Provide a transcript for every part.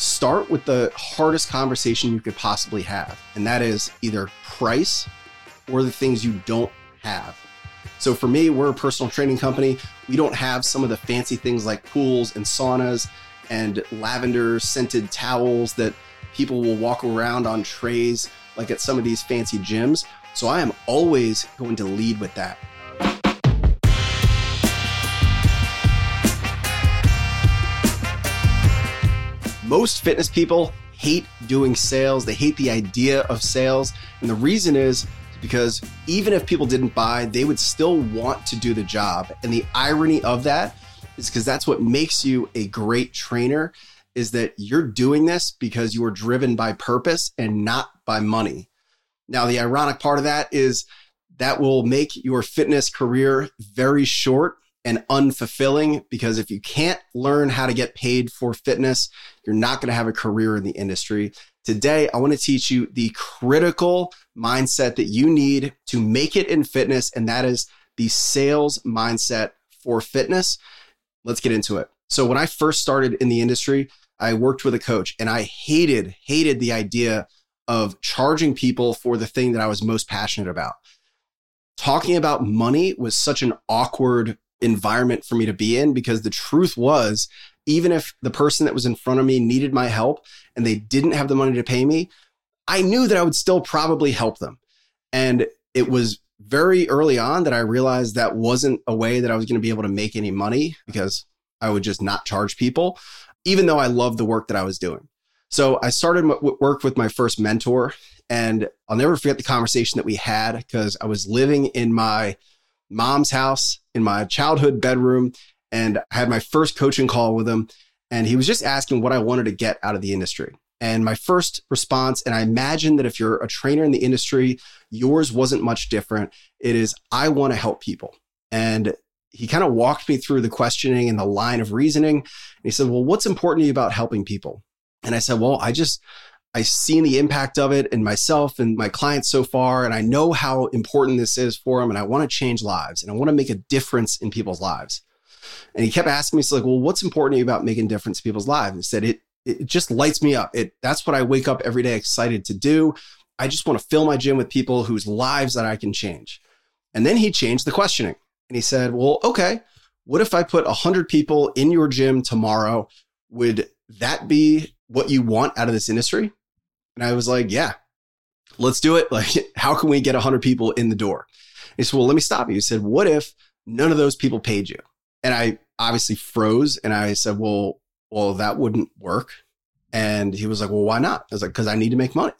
start with the hardest conversation you could possibly have, and that is either price or the things you don't have. So for me, we're a personal training company. We don't have some of the fancy things like pools and saunas and lavender scented towels that people will walk around on trays like at some of these fancy gyms. So I am always going to lead with that. Most fitness people hate doing sales. They hate the idea of sales. And the reason is because even if people didn't buy, they would still want to do the job. And the irony of that is because that's what makes you a great trainer is that you're doing this because you are driven by purpose and not by money. Now, the ironic part of that is that will make your fitness career very short and unfulfilling because if you can't learn how to get paid for fitness, you're not going to have a career in the industry. Today, I want to teach you the critical mindset that you need to make it in fitness, and that is the sales mindset for fitness. Let's get into it. So, when I first started in the industry, I worked with a coach and I hated, hated the idea of charging people for the thing that I was most passionate about. Talking about money was such an awkward environment for me to be in because the truth was, even if the person that was in front of me needed my help and they didn't have the money to pay me, I knew that I would still probably help them. And it was very early on that I realized that wasn't a way that I was going to be able to make any money because I would just not charge people, even though I loved the work that I was doing. So I started work with my first mentor, and I'll never forget the conversation that we had because I was living in my mom's house in my childhood bedroom and I had my first coaching call with him. And he was just asking what I wanted to get out of the industry. And my first response, and I imagine that if you're a trainer in the industry, yours wasn't much different. It is, I want to help people. And he kind of walked me through the questioning and the line of reasoning. And he said, Well, what's important to you about helping people? And I said, Well, I just, I've seen the impact of it in myself and my clients so far, and I know how important this is for them. And I want to change lives and I want to make a difference in people's lives. And he kept asking me, so like, well, what's important to you about making a difference in people's lives? And said, it, it just lights me up. It that's what I wake up every day excited to do. I just want to fill my gym with people whose lives that I can change. And then he changed the questioning and he said, well, okay, what if I put 100 people in your gym tomorrow? Would that be what you want out of this industry? And I was like, yeah, let's do it. Like, how can we get 100 people in the door? He said, well, let me stop you. He said, what if none of those people paid you? And I obviously froze and I said, well, well, that wouldn't work. And he was like, well, why not? I was like, because I need to make money.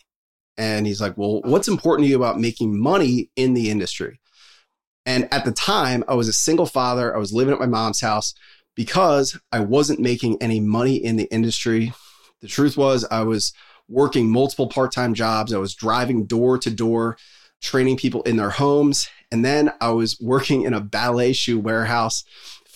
And he's like, well, what's important to you about making money in the industry? And at the time, I was a single father. I was living at my mom's house because I wasn't making any money in the industry. The truth was, I was working multiple part time jobs. I was driving door to door, training people in their homes. And then I was working in a ballet shoe warehouse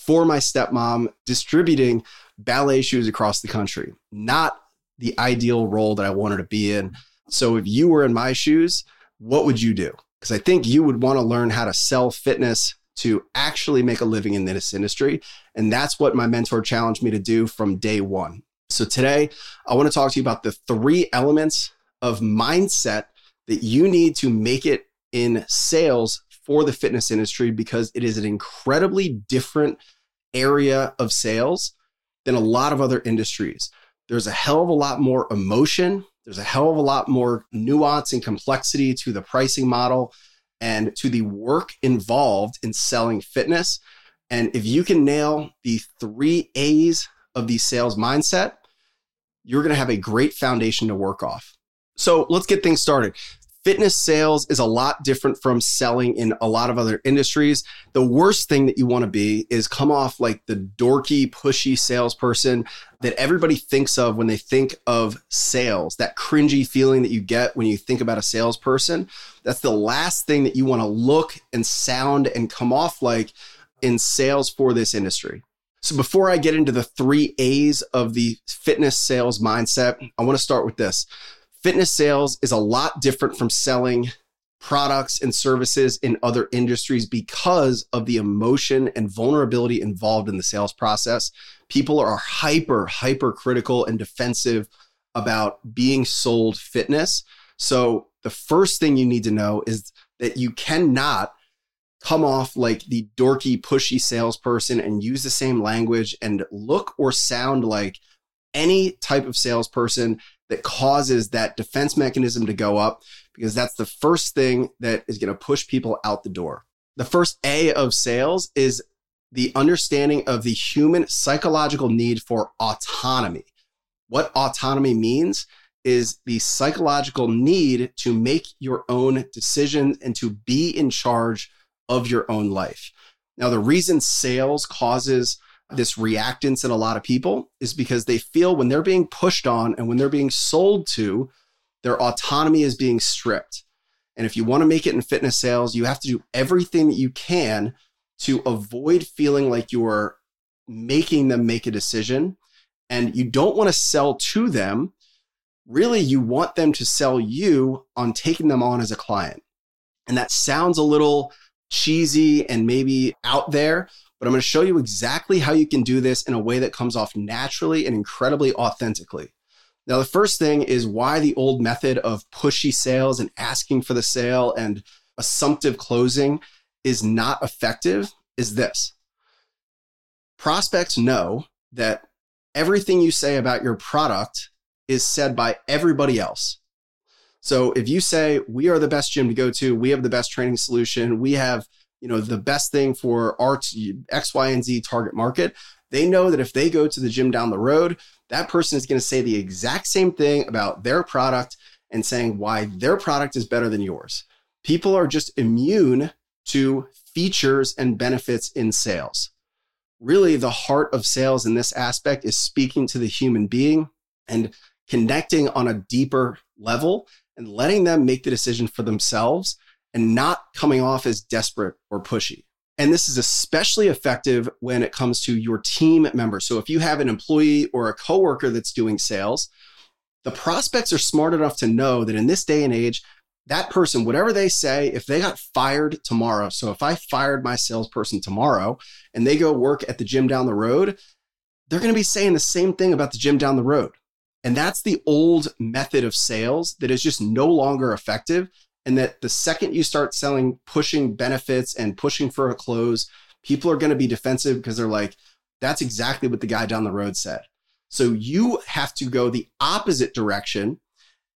for my stepmom, distributing ballet shoes across the country. Not the ideal role that I wanted to be in. So if you were in my shoes, what would you do? Because I think you would want to learn how to sell fitness to actually make a living in this industry. And that's what my mentor challenged me to do from day one. So today, I want to talk to you about the three elements of mindset that you need to make it in sales for the fitness industry because it is an incredibly different area of sales than a lot of other industries. There's a hell of a lot more emotion, there's a hell of a lot more nuance and complexity to the pricing model and to the work involved in selling fitness. And if you can nail the three A's of the sales mindset, you're going to have a great foundation to work off. So let's get things started. Fitness sales is a lot different from selling in a lot of other industries. The worst thing that you want to be is come off like the dorky, pushy salesperson that everybody thinks of when they think of sales, that cringy feeling that you get when you think about a salesperson. That's the last thing that you want to look and sound and come off like in sales for this industry. So before I get into the three A's of the fitness sales mindset, I want to start with this. Fitness sales is a lot different from selling products and services in other industries because of the emotion and vulnerability involved in the sales process. People are hyper, hyper critical and defensive about being sold fitness. So, the first thing you need to know is that you cannot come off like the dorky, pushy salesperson and use the same language and look or sound like any type of salesperson that causes that defense mechanism to go up because that's the first thing that is going to push people out the door. The first A of sales is the understanding of the human psychological need for autonomy. What autonomy means is the psychological need to make your own decisions and to be in charge of your own life. Now, the reason sales causes this reactance in a lot of people is because they feel when they're being pushed on and when they're being sold to, their autonomy is being stripped. And if you want to make it in fitness sales, you have to do everything that you can to avoid feeling like you're making them make a decision. And you don't want to sell to them. Really, you want them to sell you on taking them on as a client. And that sounds a little cheesy and maybe out there, but I'm going to show you exactly how you can do this in a way that comes off naturally and incredibly authentically. Now, the first thing is why the old method of pushy sales and asking for the sale and assumptive closing is not effective is this. Prospects know that everything you say about your product is said by everybody else. So if you say we are the best gym to go to, we have the best training solution, we have you know the best thing for our X, Y, and Z target market, they know that if they go to the gym down the road, that person is going to say the exact same thing about their product and saying why their product is better than yours. People are just immune to features and benefits in sales. Really, the heart of sales in this aspect is speaking to the human being and connecting on a deeper level and letting them make the decision for themselves and not coming off as desperate or pushy. And this is especially effective when it comes to your team members. So if you have an employee or a coworker that's doing sales, the prospects are smart enough to know that in this day and age, that person, whatever they say, if they got fired tomorrow, so if I fired my salesperson tomorrow and they go work at the gym down the road, they're going to be saying the same thing about the gym down the road. And that's the old method of sales that is just no longer effective and that the second you start selling, pushing benefits and pushing for a close, people are going to be defensive because they're like, that's exactly what the guy down the road said. So you have to go the opposite direction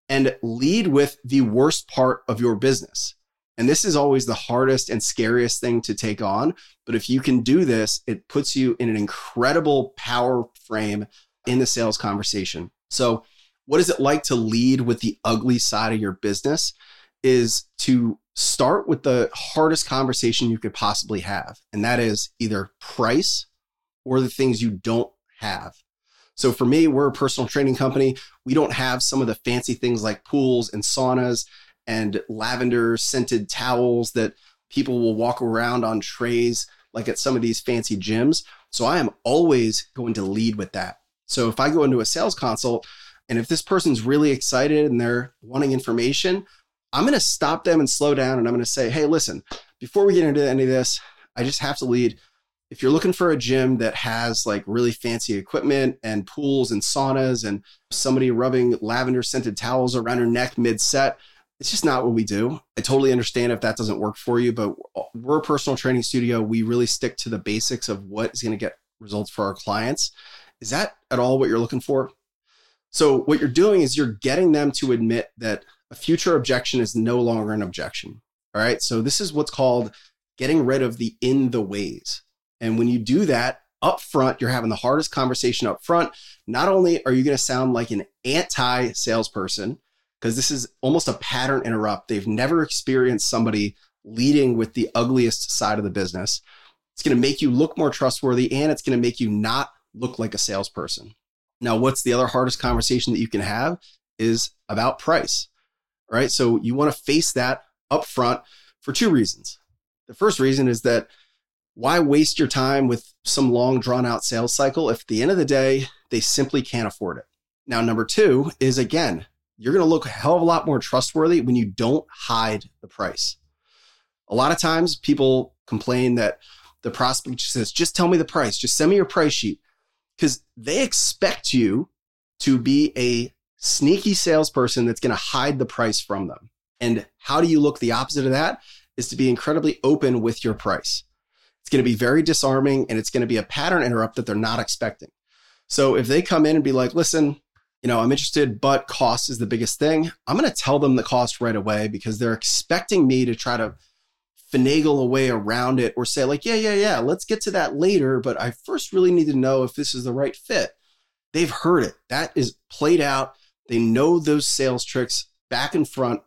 and lead with the worst part of your business. And this is always the hardest and scariest thing to take on. But if you can do this, it puts you in an incredible power frame in the sales conversation. So, what is it like to lead with the ugly side of your business? Is to start with the hardest conversation you could possibly have. And that is either price or the things you don't have. So for me, we're a personal training company. We don't have some of the fancy things like pools and saunas and lavender scented towels that people will walk around on trays like at some of these fancy gyms. So I am always going to lead with that. So if I go into a sales consult and if this person's really excited and they're wanting information, I'm going to stop them and slow down and I'm going to say, hey, listen, before we get into any of this, I just have to lead. If you're looking for a gym that has like really fancy equipment and pools and saunas and somebody rubbing lavender scented towels around her neck mid set, it's just not what we do. I totally understand if that doesn't work for you, but we're a personal training studio. We really stick to the basics of what is going to get results for our clients. Is that at all what you're looking for? So, what you're doing is you're getting them to admit that a future objection is no longer an objection. All right. So this is what's called getting rid of the in the ways. And when you do that up front, you're having the hardest conversation up front. Not only are you going to sound like an anti salesperson, because this is almost a pattern interrupt. They've never experienced somebody leading with the ugliest side of the business. It's going to make you look more trustworthy and it's going to make you not look like a salesperson. Now, what's the other hardest conversation that you can have is about price right? So you want to face that up front for two reasons. The first reason is that why waste your time with some long drawn out sales cycle if at the end of the day they simply can't afford it? Now, number two is again, you're going to look a hell of a lot more trustworthy when you don't hide the price. A lot of times people complain that the prospect says, just tell me the price, just send me your price sheet. Because they expect you to be a sneaky salesperson that's going to hide the price from them. And how do you look the opposite of that? Is to be incredibly open with your price. It's going to be very disarming and it's going to be a pattern interrupt that they're not expecting. So if they come in and be like, listen, you know, I'm interested, but cost is the biggest thing, I'm going to tell them the cost right away because they're expecting me to try to finagle a way around it or say, like, yeah, yeah, yeah, let's get to that later. But I first really need to know if this is the right fit. They've heard it. That is played out. They know those sales tricks back and front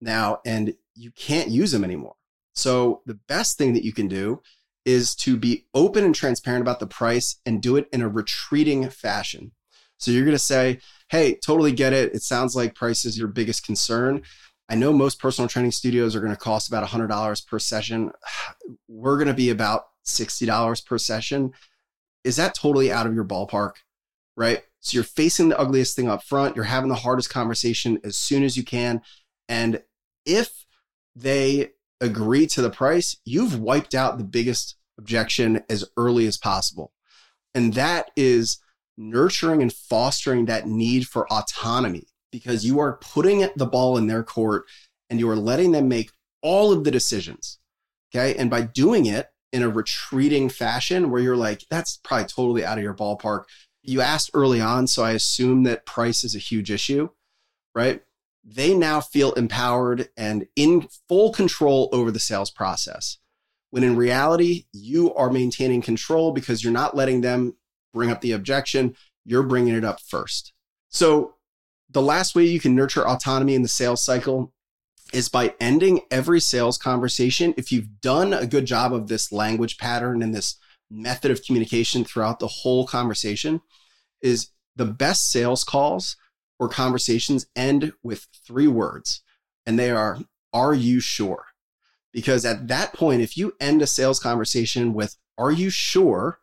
now, and you can't use them anymore. So the best thing that you can do is to be open and transparent about the price and do it in a retreating fashion. So you're going to say, Hey, totally get it. It sounds like price is your biggest concern. I know most personal training studios are going to cost about $100 per session. We're going to be about $60 per session. Is that totally out of your ballpark? Right. So you're facing the ugliest thing up front. You're having the hardest conversation as soon as you can. And if they agree to the price, you've wiped out the biggest objection as early as possible. And that is nurturing and fostering that need for autonomy because you are putting the ball in their court and you are letting them make all of the decisions. Okay. And by doing it in a retreating fashion where you're like, that's probably totally out of your ballpark. You asked early on, so I assume that price is a huge issue, right? They now feel empowered and in full control over the sales process. When in reality, you are maintaining control because you're not letting them bring up the objection, you're bringing it up first. So, the last way you can nurture autonomy in the sales cycle is by ending every sales conversation. If you've done a good job of this language pattern and this method of communication throughout the whole conversation, is the best sales calls or conversations end with three words, and they are, Are you sure? Because at that point, if you end a sales conversation with, Are you sure?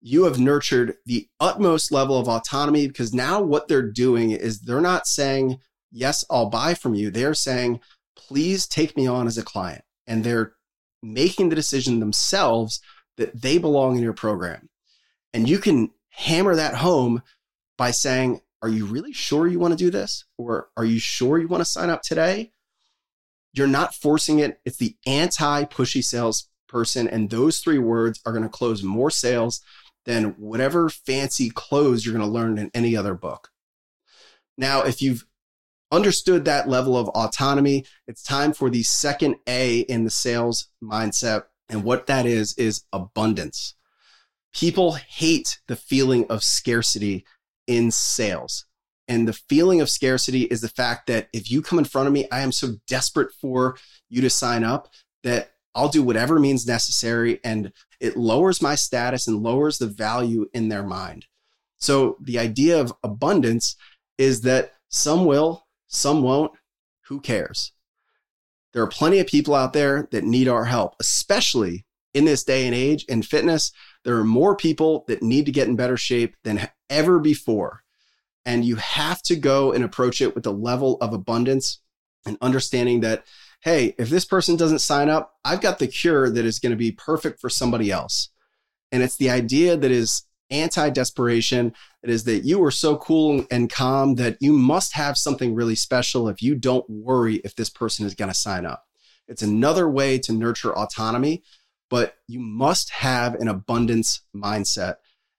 you have nurtured the utmost level of autonomy because now what they're doing is they're not saying, Yes, I'll buy from you. They're saying, Please take me on as a client. And they're making the decision themselves that they belong in your program. And you can hammer that home by saying, Are you really sure you want to do this? Or are you sure you want to sign up today? You're not forcing it. It's the anti pushy sales person. And those three words are going to close more sales than whatever fancy clothes you're going to learn in any other book. Now, if you've understood that level of autonomy, it's time for the second A in the sales mindset. And what that is, is abundance. People hate the feeling of scarcity in sales. And the feeling of scarcity is the fact that if you come in front of me, I am so desperate for you to sign up that I'll do whatever means necessary. And it lowers my status and lowers the value in their mind. So the idea of abundance is that some will, some won't. Who cares? There are plenty of people out there that need our help, especially in this day and age in fitness. There are more people that need to get in better shape than ever before. And you have to go and approach it with a level of abundance and understanding that hey, if this person doesn't sign up, I've got the cure that is going to be perfect for somebody else. And it's the idea that is anti desperation. It is that you are so cool and calm that you must have something really special if you don't worry if this person is going to sign up. It's another way to nurture autonomy, but you must have an abundance mindset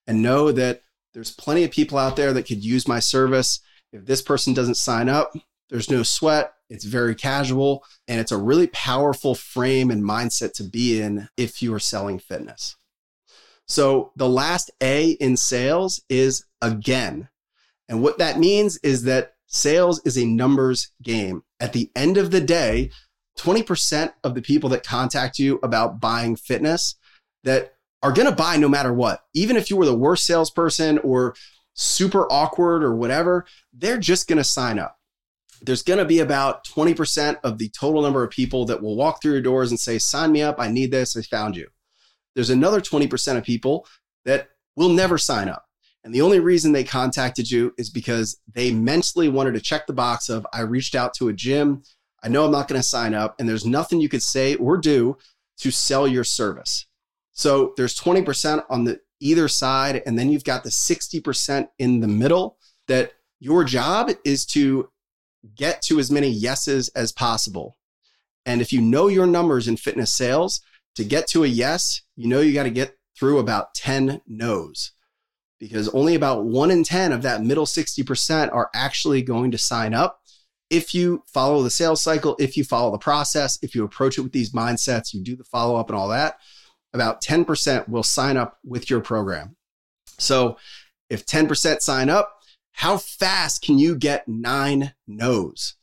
and know that there's plenty of people out there that could use my service. If this person doesn't sign up, there's no sweat. It's very casual and it's a really powerful frame and mindset to be in if you are selling fitness. So the last A in sales is again. And what that means is that sales is a numbers game. At the end of the day, 20% of the people that contact you about buying fitness that are going to buy no matter what, even if you were the worst salesperson or super awkward or whatever, they're just going to sign up there's going to be about 20% of the total number of people that will walk through your doors and say, sign me up. I need this. I found you. There's another 20% of people that will never sign up. And the only reason they contacted you is because they mentally wanted to check the box of I reached out to a gym. I know I'm not going to sign up, and there's nothing you could say or do to sell your service. So there's 20% on the either side, and then you've got the 60% in the middle that your job is to get to as many yeses as possible. And if you know your numbers in fitness sales, to get to a yes, you know you got to get through about 10 no's because only about one in 10 of that middle 60% are actually going to sign up. If you follow the sales cycle, if you follow the process, if you approach it with these mindsets, you do the follow up and all that, about 10% will sign up with your program. So if 10% sign up, how fast can you get nine no's?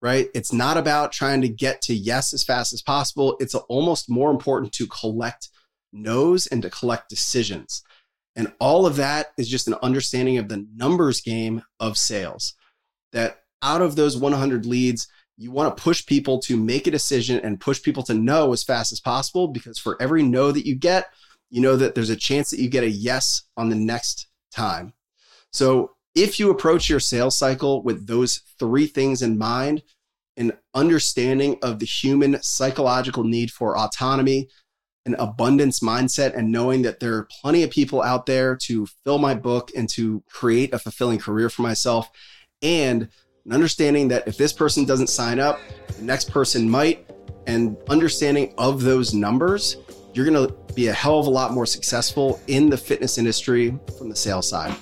Right? It's not about trying to get to yes as fast as possible. It's almost more important to collect no's and to collect decisions. And all of that is just an understanding of the numbers game of sales. That out of those 100 leads, you want to push people to make a decision and push people to know as fast as possible because for every no that you get, you know that there's a chance that you get a yes on the next time. So if you approach your sales cycle with those three things in mind, an understanding of the human psychological need for autonomy, an abundance mindset, and knowing that there are plenty of people out there to fill my book and to create a fulfilling career for myself, and an understanding that if this person doesn't sign up, the next person might, and understanding of those numbers, you're going to be a hell of a lot more successful in the fitness industry from the sales side.